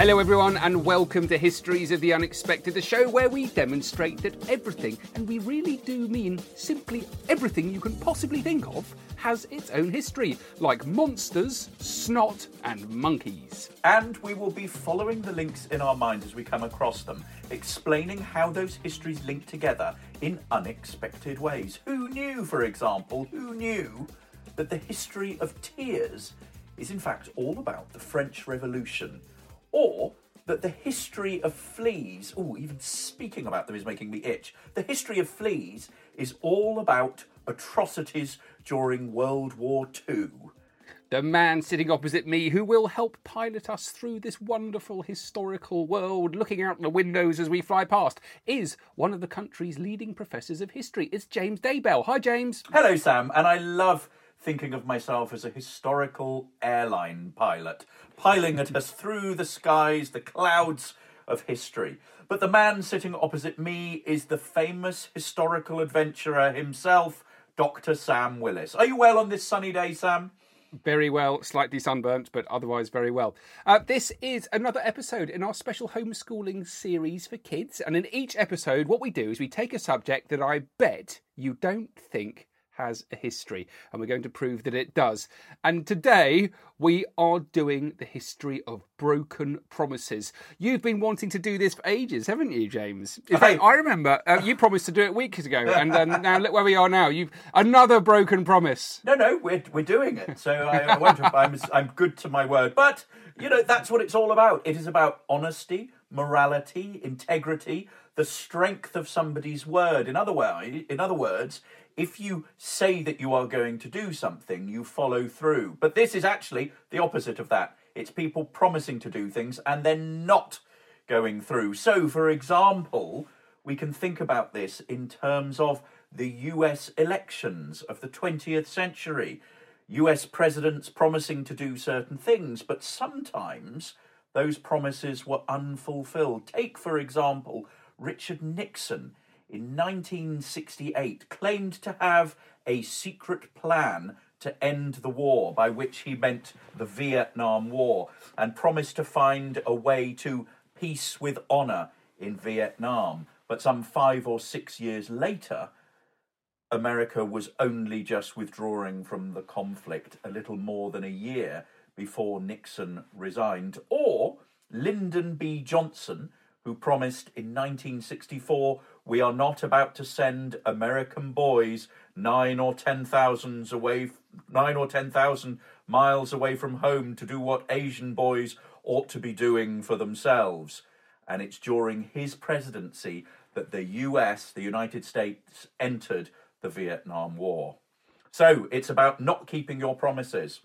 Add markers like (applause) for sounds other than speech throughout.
Hello, everyone, and welcome to Histories of the Unexpected, the show where we demonstrate that everything, and we really do mean simply everything you can possibly think of, has its own history, like monsters, snot, and monkeys. And we will be following the links in our minds as we come across them, explaining how those histories link together in unexpected ways. Who knew, for example, who knew that the history of tears is in fact all about the French Revolution? Or that the history of fleas, oh, even speaking about them is making me itch. The history of fleas is all about atrocities during World War II. The man sitting opposite me who will help pilot us through this wonderful historical world, looking out the windows as we fly past, is one of the country's leading professors of history. It's James Daybell. Hi, James. Hello, Sam, and I love thinking of myself as a historical airline pilot, piloting us through the skies, the clouds of history. But the man sitting opposite me is the famous historical adventurer himself, Dr. Sam Willis. Are you well on this sunny day, Sam? Very well, slightly sunburnt, but otherwise very well. Uh, this is another episode in our special homeschooling series for kids. And in each episode, what we do is we take a subject that I bet you don't think has a history, and we're going to prove that it does. And today we are doing the history of broken promises. You've been wanting to do this for ages, haven't you, James? In fact, I remember uh, you promised to do it weeks ago, and uh, now look where we are now. You've another broken promise. No, no, we're, we're doing it. So I, I won't, I'm, I'm good to my word. But, you know, that's what it's all about. It is about honesty, morality, integrity, the strength of somebody's word. In other, way, in other words, if you say that you are going to do something, you follow through. But this is actually the opposite of that. It's people promising to do things and then not going through. So, for example, we can think about this in terms of the US elections of the 20th century. US presidents promising to do certain things, but sometimes those promises were unfulfilled. Take, for example, Richard Nixon in 1968 claimed to have a secret plan to end the war, by which he meant the Vietnam War, and promised to find a way to peace with honour in Vietnam. But some five or six years later, America was only just withdrawing from the conflict a little more than a year before Nixon resigned. Or Lyndon B. Johnson, who promised in 1964 we are not about to send American boys nine or ten thousands away, nine or ten thousand miles away from home to do what Asian boys ought to be doing for themselves. And it's during his presidency that the US, the United States, entered the Vietnam War. So it's about not keeping your promises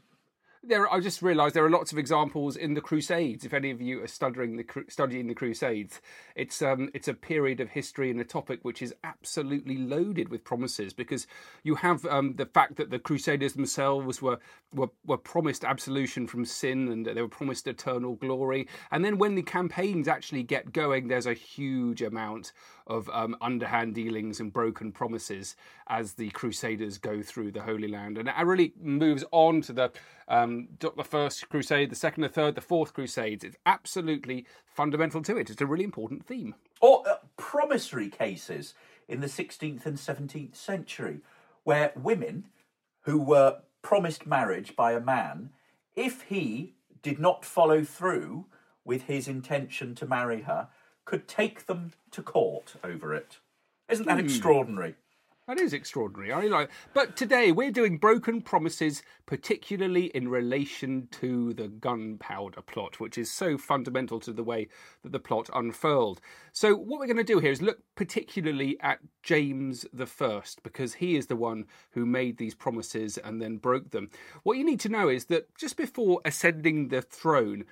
there I just realised there are lots of examples in the Crusades. If any of you are studying the studying the Crusades, it's um, it's a period of history and a topic which is absolutely loaded with promises because you have um, the fact that the Crusaders themselves were, were were promised absolution from sin and they were promised eternal glory, and then when the campaigns actually get going, there's a huge amount of um, underhand dealings and broken promises as the Crusaders go through the Holy Land, and it really moves on to the um, the first crusade, the second, the third, the fourth crusades. It's absolutely fundamental to it. It's a really important theme. Or uh, promissory cases in the 16th and 17th century, where women who were promised marriage by a man, if he did not follow through with his intention to marry her, could take them to court over it. Isn't that extraordinary? That is extraordinary. I like. But today we're doing broken promises, particularly in relation to the gunpowder plot, which is so fundamental to the way that the plot unfurled. So what we're going to do here is look particularly at James the First, because he is the one who made these promises and then broke them. What you need to know is that just before ascending the throne,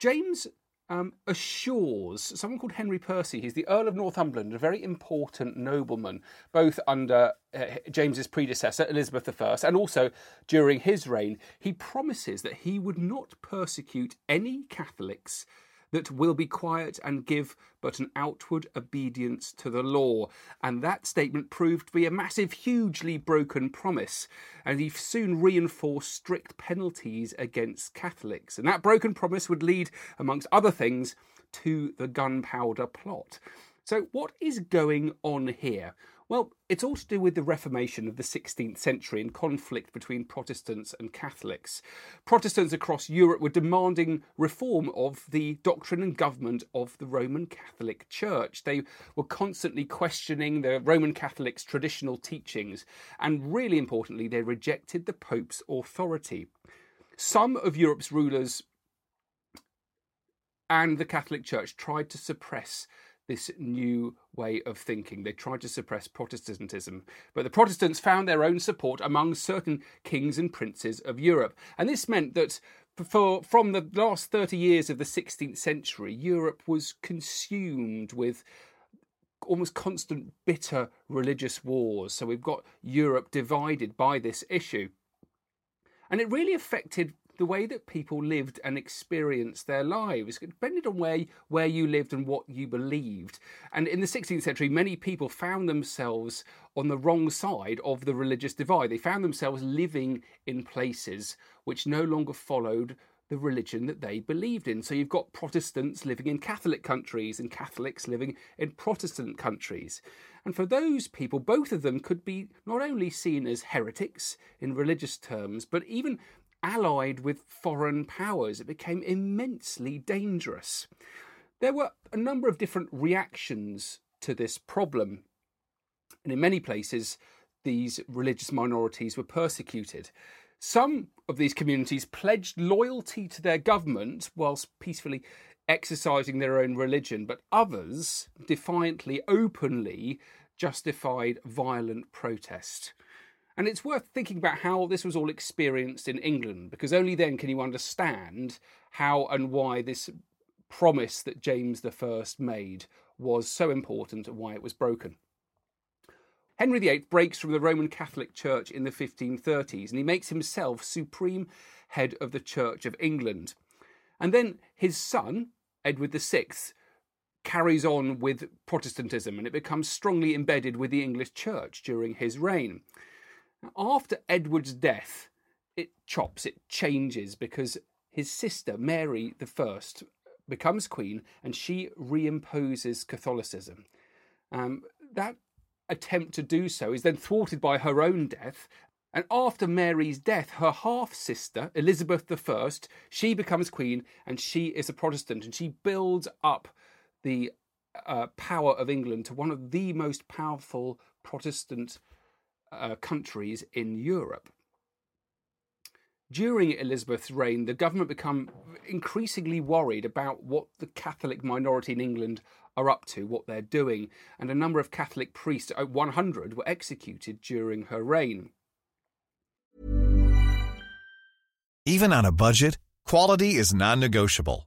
James um, assures someone called Henry Percy. He's the Earl of Northumberland, a very important nobleman, both under uh, James's predecessor Elizabeth I and also during his reign. He promises that he would not persecute any Catholics that will be quiet and give but an outward obedience to the law. And that statement proved to be a massive, hugely broken promise. And he soon reinforced strict penalties against Catholics. And that broken promise would lead, amongst other things, to the gunpowder plot. So, what is going on here? Well, it's all to do with the Reformation of the 16th century and conflict between Protestants and Catholics. Protestants across Europe were demanding reform of the doctrine and government of the Roman Catholic Church. They were constantly questioning the Roman Catholics' traditional teachings, and really importantly, they rejected the Pope's authority. Some of Europe's rulers and the Catholic Church tried to suppress this new way of thinking. They tried to suppress Protestantism, but the Protestants found their own support among certain kings and princes of Europe. And this meant that for from the last 30 years of the 16th century, Europe was consumed with almost constant bitter religious wars. So we've got Europe divided by this issue. And it really affected the way that people lived and experienced their lives. It depended on where, where you lived and what you believed. And in the 16th century, many people found themselves on the wrong side of the religious divide. They found themselves living in places which no longer followed the religion that they believed in. So you've got Protestants living in Catholic countries and Catholics living in Protestant countries. And for those people, both of them could be not only seen as heretics in religious terms, but even allied with foreign powers. It became immensely dangerous. There were a number of different reactions to this problem, and in many places, these religious minorities were persecuted. Some of these communities pledged loyalty to their government whilst peacefully exercising their own religion, but others defiantly, openly justified violent protest. And it's worth thinking about how this was all experienced in England, because only then can you understand how and why this promise that James I made was so important and why it was broken. Henry VIII breaks from the Roman Catholic Church in the 1530s and he makes himself supreme head of the Church of England. And then his son, Edward VI, carries on with Protestantism and it becomes strongly embedded with the English Church during his reign. After Edward's death, it chops, it changes because his sister, Mary I, becomes queen and she reimposes Catholicism. Um, that attempt to do so is then thwarted by her own death. And after Mary's death, her half sister, Elizabeth I, she becomes queen and she is a Protestant and she builds up the uh, power of England to one of the most powerful Protestant uh, countries in Europe. During Elizabeth's reign, the government become increasingly worried about what the Catholic minority in England are up to, what they're doing, and a number of Catholic priests, uh, 100, were executed during her reign. Even on a budget, quality is non-negotiable.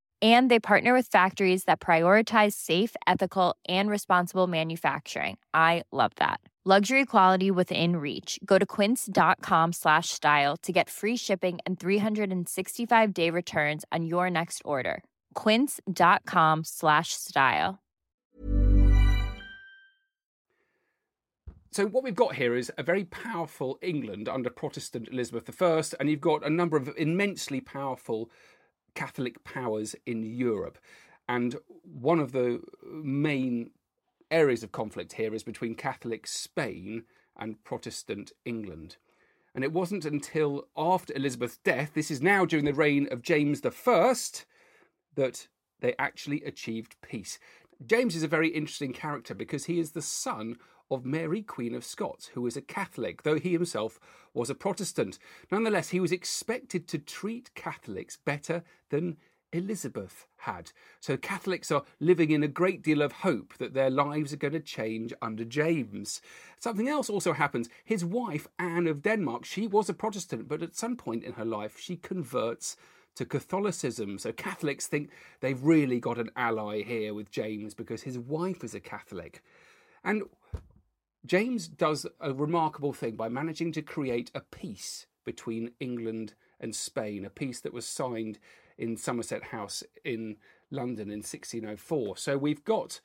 And they partner with factories that prioritize safe, ethical, and responsible manufacturing. I love that. Luxury quality within reach. Go to quince.com slash style to get free shipping and 365 day returns on your next order. Quince.com slash style. So what we've got here is a very powerful England under Protestant Elizabeth I, and you've got a number of immensely powerful Catholic powers in Europe. And one of the main areas of conflict here is between Catholic Spain and Protestant England. And it wasn't until after Elizabeth's death, this is now during the reign of James I, that they actually achieved peace. James is a very interesting character because he is the son of Mary, Queen of Scots, who was a Catholic, though he himself was a Protestant. Nonetheless, he was expected to treat Catholics better than Elizabeth had. So Catholics are living in a great deal of hope that their lives are going to change under James. Something else also happens. His wife, Anne of Denmark, she was a Protestant, but at some point in her life, she converts to Catholicism. So Catholics think they've really got an ally here with James because his wife is a Catholic. And James does a remarkable thing by managing to create a peace between England and Spain, a peace that was signed in Somerset House in London in 1604. So we've got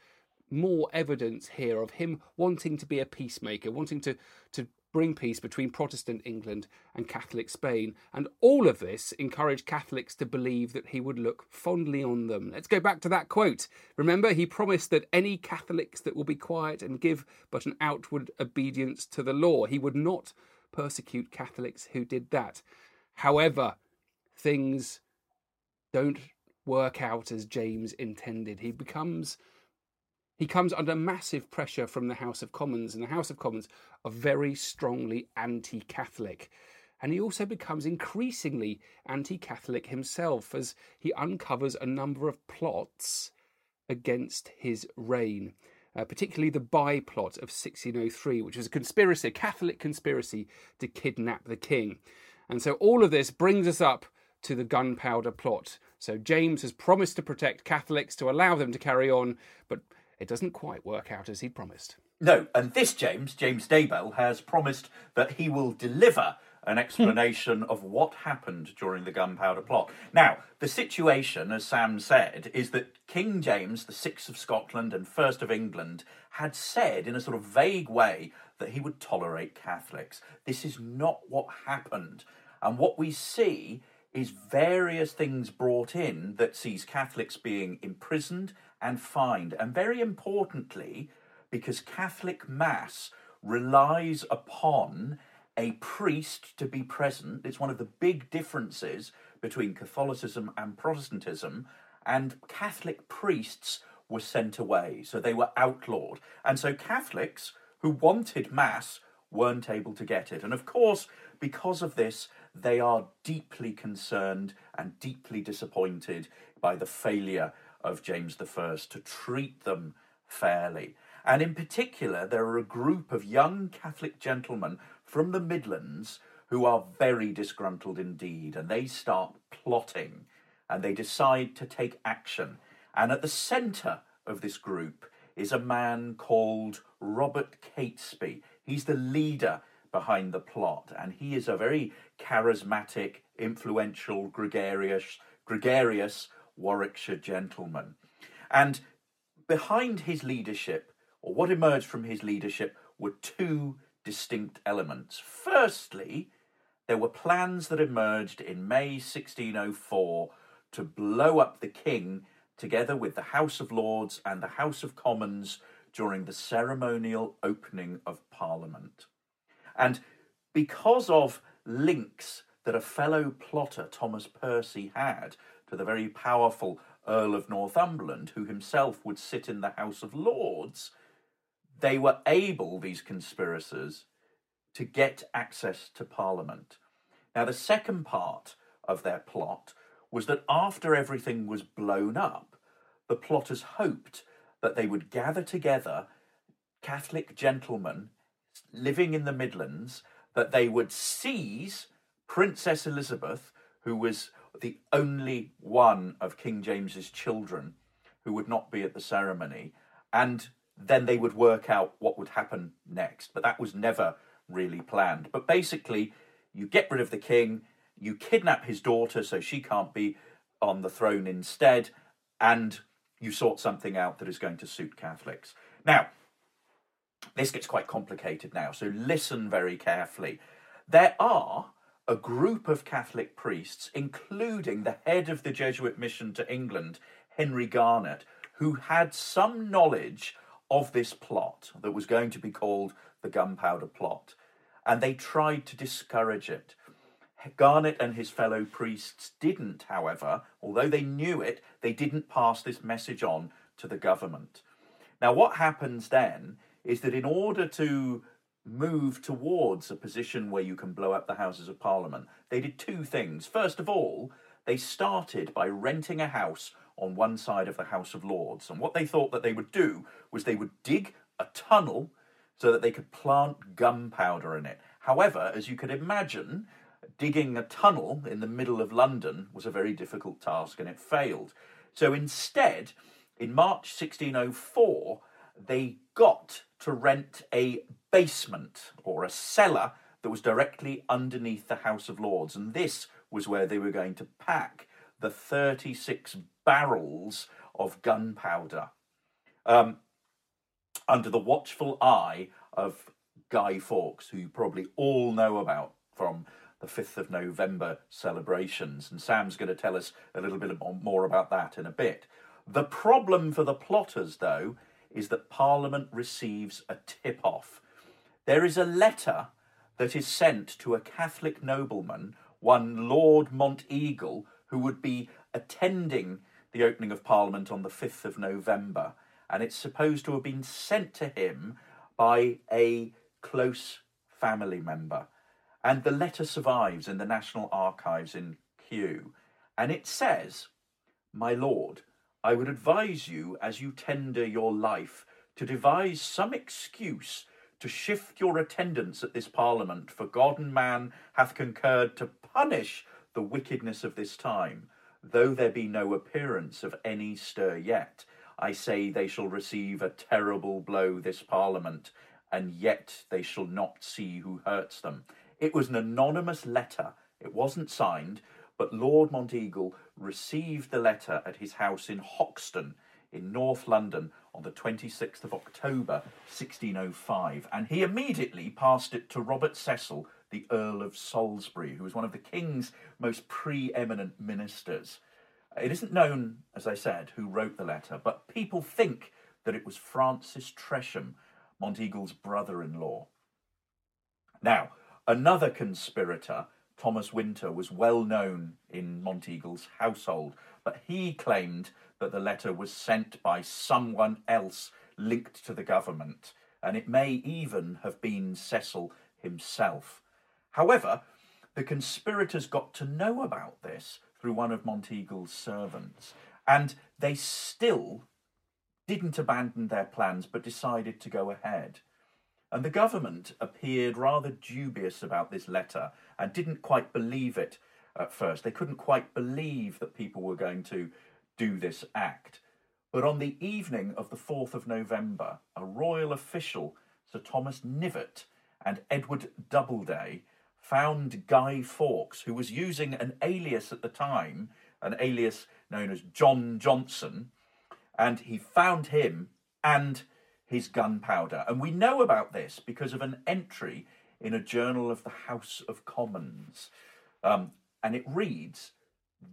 more evidence here of him wanting to be a peacemaker, wanting to, to bring peace between Protestant England and Catholic Spain. And all of this encouraged Catholics to believe that he would look fondly on them. Let's go back to that quote. Remember, he promised that any Catholics that will be quiet and give but an outward obedience to the law, he would not persecute Catholics who did that. However, things don't work out as James intended. He becomes he comes under massive pressure from the House of Commons, and the House of Commons are very strongly anti Catholic. And he also becomes increasingly anti Catholic himself as he uncovers a number of plots against his reign. Uh, particularly the Bye plot of 1603, which was a conspiracy, a Catholic conspiracy to kidnap the king. And so all of this brings us up to the gunpowder plot. So James has promised to protect Catholics to allow them to carry on, but it doesn't quite work out as he promised. No, and this James, James Daybell, has promised that he will deliver an explanation of what happened during the gunpowder plot. Now, the situation, as Sam said, is that King James, the Sixth of Scotland and First of England, had said in a sort of vague way that he would tolerate Catholics. This is not what happened. And what we see is various things brought in that sees Catholics being imprisoned and fined. And very importantly, because Catholic Mass relies upon a priest to be present, it's one of the big differences between Catholicism and Protestantism, and Catholic priests were sent away, so they were outlawed. And so Catholics who wanted Mass weren't able to get it. And of course, because of this, they are deeply concerned and deeply disappointed by the failure of James I to treat them fairly. And in particular, there are a group of young Catholic gentlemen from the Midlands who are very disgruntled indeed, and they start plotting and they decide to take action. And at the centre of this group is a man called Robert Catesby. He's the leader behind the plot, and he is a very charismatic, influential, gregarious, gregarious Warwickshire gentleman. And behind his leadership, or what emerged from his leadership, were two distinct elements. Firstly, there were plans that emerged in May 1604 to blow up the king together with the House of Lords and the House of Commons during the ceremonial opening of Parliament. And because of links that a fellow plotter, Thomas Percy, had to the very powerful Earl of Northumberland, who himself would sit in the House of Lords, they were able, these conspirators, to get access to Parliament. Now, the second part of their plot was that after everything was blown up, the plotters hoped that they would gather together Catholic gentlemen living in the Midlands, that they would seize Princess Elizabeth, who was the only one of King James's children who would not be at the ceremony, and then they would work out what would happen next. But that was never really planned. But basically, you get rid of the king, you kidnap his daughter so she can't be on the throne instead, and you sort something out that is going to suit Catholics. Now, this gets quite complicated now, so listen very carefully. There are a group of Catholic priests, including the head of the Jesuit mission to England, Henry Garnet, who had some knowledge of this plot that was going to be called the Gunpowder Plot, and they tried to discourage it. Garnet and his fellow priests didn't, however, although they knew it, they didn't pass this message on to the government. Now, what happens then is that in order to move towards a position where you can blow up the Houses of Parliament, they did two things. First of all, they started by renting a house on one side of the House of Lords. And what they thought that they would do was they would dig a tunnel so that they could plant gunpowder in it. However, as you could imagine, digging a tunnel in the middle of London was a very difficult task and it failed. So instead, in March 1604, they got to rent a basement or a cellar that was directly underneath the House of Lords. And this was where they were going to pack the 36 barrels of gunpowder um, under the watchful eye of Guy Fawkes, who you probably all know about from the 5th of November celebrations. And Sam's going to tell us a little bit more about that in a bit. The problem for the plotters, though, is that Parliament receives a tip off. There is a letter that is sent to a Catholic nobleman, one Lord Monteagle, who would be attending the opening of Parliament on the 5th of November. And it's supposed to have been sent to him by a close family member. And the letter survives in the National Archives in Kew. And it says, My Lord, I would advise you as you tender your life to devise some excuse to shift your attendance at this Parliament, for God and man hath concurred to punish the wickedness of this time. Though there be no appearance of any stir yet, I say they shall receive a terrible blow this Parliament, and yet they shall not see who hurts them. It was an anonymous letter. It wasn't signed, but Lord Monteagle received the letter at his house in Hoxton in North London on the 26th of October 1605, and he immediately passed it to Robert Cecil, the Earl of Salisbury, who was one of the King's most preeminent ministers. It isn't known, as I said, who wrote the letter, but people think that it was Francis Tresham, Monteagle's brother in law. Now, Another conspirator, Thomas Winter, was well known in Monteagle's household, but he claimed that the letter was sent by someone else linked to the government, and it may even have been Cecil himself. However, the conspirators got to know about this through one of Monteagle's servants, and they still didn't abandon their plans but decided to go ahead. And the government appeared rather dubious about this letter and didn't quite believe it at first. They couldn't quite believe that people were going to do this act. But on the evening of the 4th of November, a royal official, Sir Thomas Knivett, and Edward Doubleday found Guy Fawkes, who was using an alias at the time, an alias known as John Johnson, and he found him and his gunpowder. And we know about this because of an entry in a journal of the House of Commons. Um, and it reads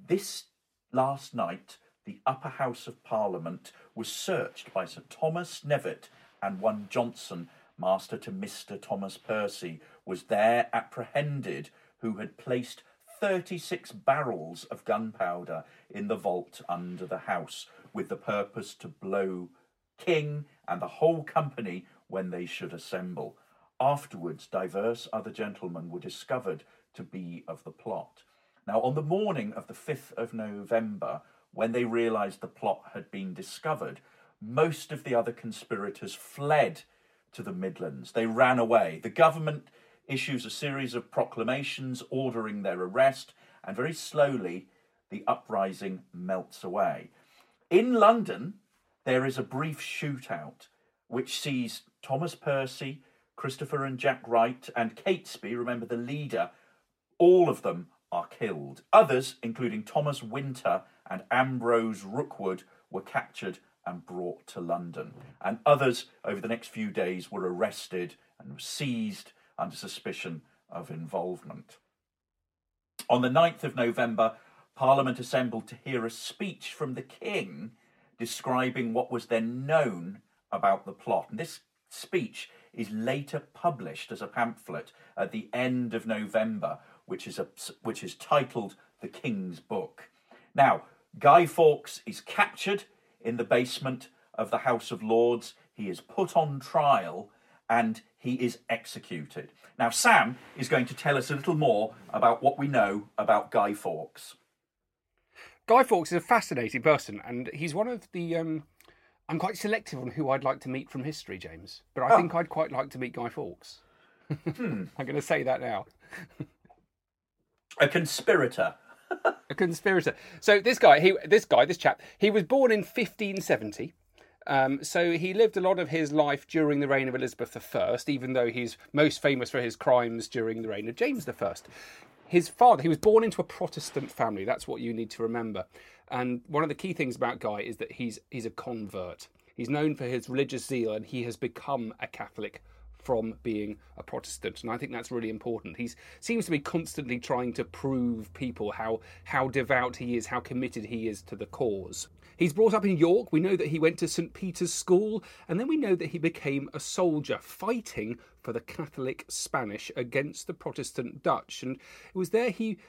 This last night, the upper house of Parliament was searched by Sir Thomas Knevet and one Johnson, master to Mr. Thomas Percy, was there apprehended who had placed 36 barrels of gunpowder in the vault under the house with the purpose to blow king and the whole company when they should assemble. Afterwards, divers other gentlemen were discovered to be of the plot. Now, on the morning of the 5th of November, when they realized the plot had been discovered, most of the other conspirators fled to the Midlands. They ran away. The government issues a series of proclamations ordering their arrest, and very slowly the uprising melts away. In London, there is a brief shootout which sees Thomas Percy, Christopher and Jack Wright, and Catesby, remember the leader, all of them are killed. Others, including Thomas Winter and Ambrose Rookwood, were captured and brought to London. And others, over the next few days, were arrested and seized under suspicion of involvement. On the 9th of November, Parliament assembled to hear a speech from the King describing what was then known about the plot. And this speech is later published as a pamphlet at the end of November, which is, a, which is titled The King's Book. Now, Guy Fawkes is captured in the basement of the House of Lords. He is put on trial and he is executed. Now, Sam is going to tell us a little more about what we know about Guy Fawkes. Guy Fawkes is a fascinating person, and he's one of the. Um, I'm quite selective on who I'd like to meet from history, James, but I Oh. think I'd quite like to meet Guy Fawkes. (laughs) I'm going to say that now. A conspirator. A conspirator. So this guy, he, this guy, this chap, he was born in 1570. Um, so he lived a lot of his life during the reign of Elizabeth I, even though he's most famous for his crimes during the reign of James I. His father, he was born into a Protestant family. That's what you need to remember. And one of the key things about Guy is that he's he's a convert. He's known for his religious zeal, and he has become a Catholic from being a Protestant, and I think that's really important. He seems to be constantly trying to prove people how how devout he is, how committed he is to the cause. He's brought up in York. We know that he went to St Peter's School, and then we know that he became a soldier fighting for the Catholic Spanish against the Protestant Dutch, and it was there he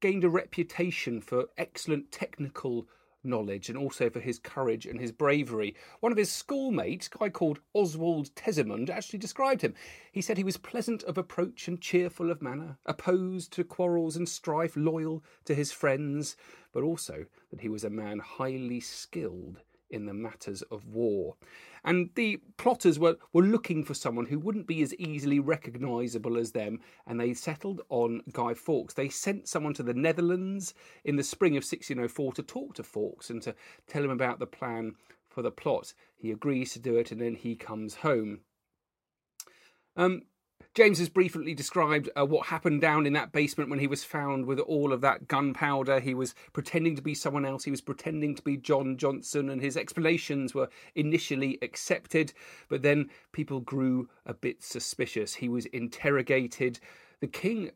gained a reputation for excellent technical knowledge and also for his courage and his bravery. One of his schoolmates, a guy called Oswald Tesimond, actually described him. He said he was pleasant of approach and cheerful of manner, opposed to quarrels and strife, loyal to his friends, but also that he was a man highly skilled in the matters of war. And the plotters were, were looking for someone who wouldn't be as easily recognisable as them, and they settled on Guy Fawkes. They sent someone to the Netherlands in the spring of 1604 to talk to Fawkes and to tell him about the plan for the plot. He agrees to do it, and then he comes home. Um, James has briefly described uh, what happened down in that basement when he was found with all of that gunpowder. He was pretending to be someone else. He was pretending to be John Johnson, and his explanations were initially accepted, but then people grew a bit suspicious. He was interrogated. The king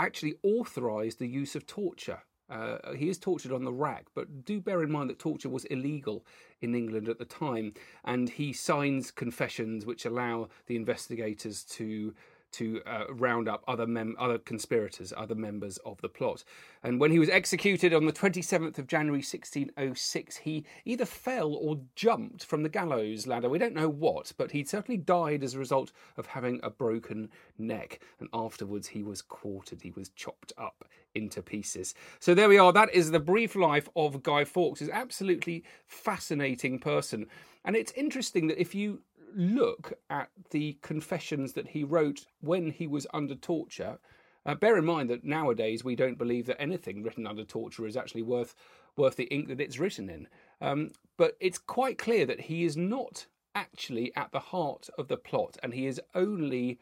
actually authorised the use of torture. Uh, he is tortured on the rack, but do bear in mind that torture was illegal in England at the time, and he signs confessions which allow the investigators to to uh, round up other mem- other conspirators, other members of the plot. And when he was executed on the 27th of January 1606, he either fell or jumped from the gallows ladder. We don't know what, but he certainly died as a result of having a broken neck. And afterwards, he was quartered, he was chopped up into pieces. So there we are. That is the brief life of Guy Fawkes. An absolutely fascinating person. And it's interesting that if you look at the confessions that he wrote when he was under torture, uh, bear in mind that nowadays we don't believe that anything written under torture is actually worth worth the ink that it's written in. Um, but it's quite clear that he is not actually at the heart of the plot, and he has only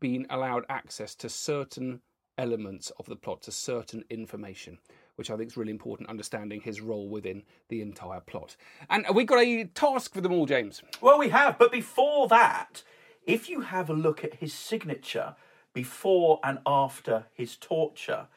been allowed access to certain elements of the plot, to certain information which I think is really important, understanding his role within the entire plot. And we've got a task for them all, James. Well, we have, but before that, if you have a look at his signature, before and after his torture,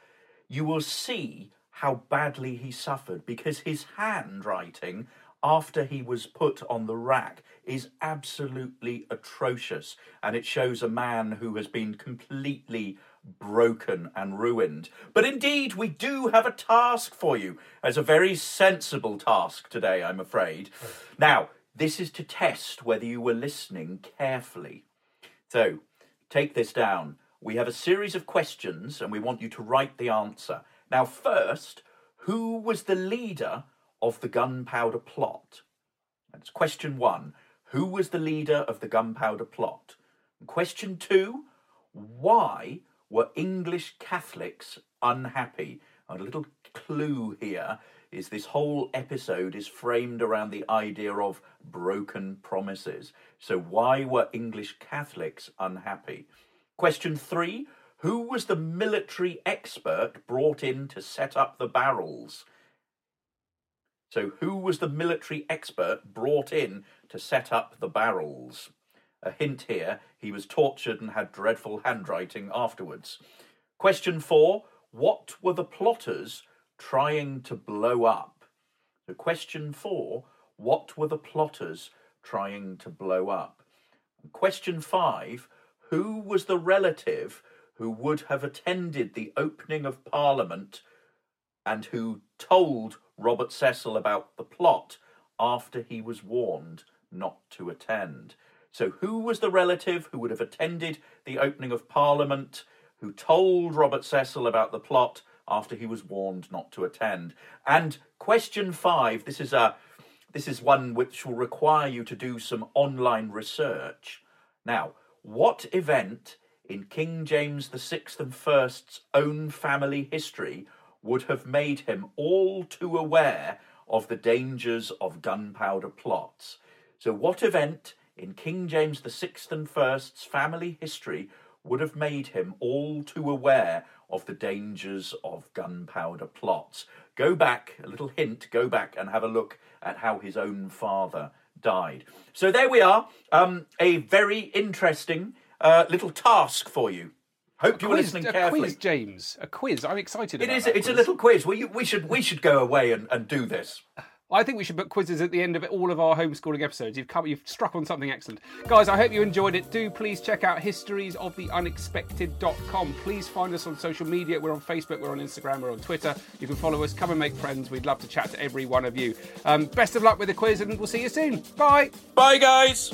you will see how badly he suffered because his handwriting after he was put on the rack is absolutely atrocious and it shows a man who has been completely broken and ruined. But indeed, we do have a task for you, as a very sensible task today, I'm afraid. Now, this is to test whether you were listening carefully. So, take this down. We have a series of questions and we want you to write the answer. Now, first, who was the leader of the gunpowder plot? That's question one. Who was the leader of the gunpowder plot? And question two, why were English Catholics unhappy? A little clue here is this whole episode is framed around the idea of broken promises. So, why were English Catholics unhappy? Question three Who was the military expert brought in to set up the barrels? So, who was the military expert brought in to set up the barrels? A hint here he was tortured and had dreadful handwriting afterwards. Question four What were the plotters trying to blow up? So, question four What were the plotters trying to blow up? question five Who was the relative who would have attended the opening of Parliament and who told Robert Cecil about the plot after he was warned not to attend? So, who was the relative who would have attended the opening of Parliament, who told Robert Cecil about the plot after he was warned not to attend? And question five this is a this is one which will require you to do some online research. Now, what event in King James VI and I's own family history would have made him all too aware of the dangers of gunpowder plots? So, what event in King James VI and I's family history would have made him all too aware of the dangers of gunpowder plots. Go back, a little hint, go back and have a look at how his own father died. So there we are, um, a very interesting uh, little task for you. Hope you were listening a carefully. quiz, James. A quiz. I'm excited. It is. It's a little quiz. We, we should we should go away and, and do this. I think we should put quizzes at the end of all of our homeschooling episodes. You've come, you've struck on something excellent, guys. I hope you enjoyed it. Do please check out historiesoftheunexpected.com. Please find us on social media. We're on Facebook, we're on Instagram, we're on Twitter. You can follow us. Come and make friends. We'd love to chat to every one of you. Um, best of luck with the quiz, and we'll see you soon. Bye. Bye, guys.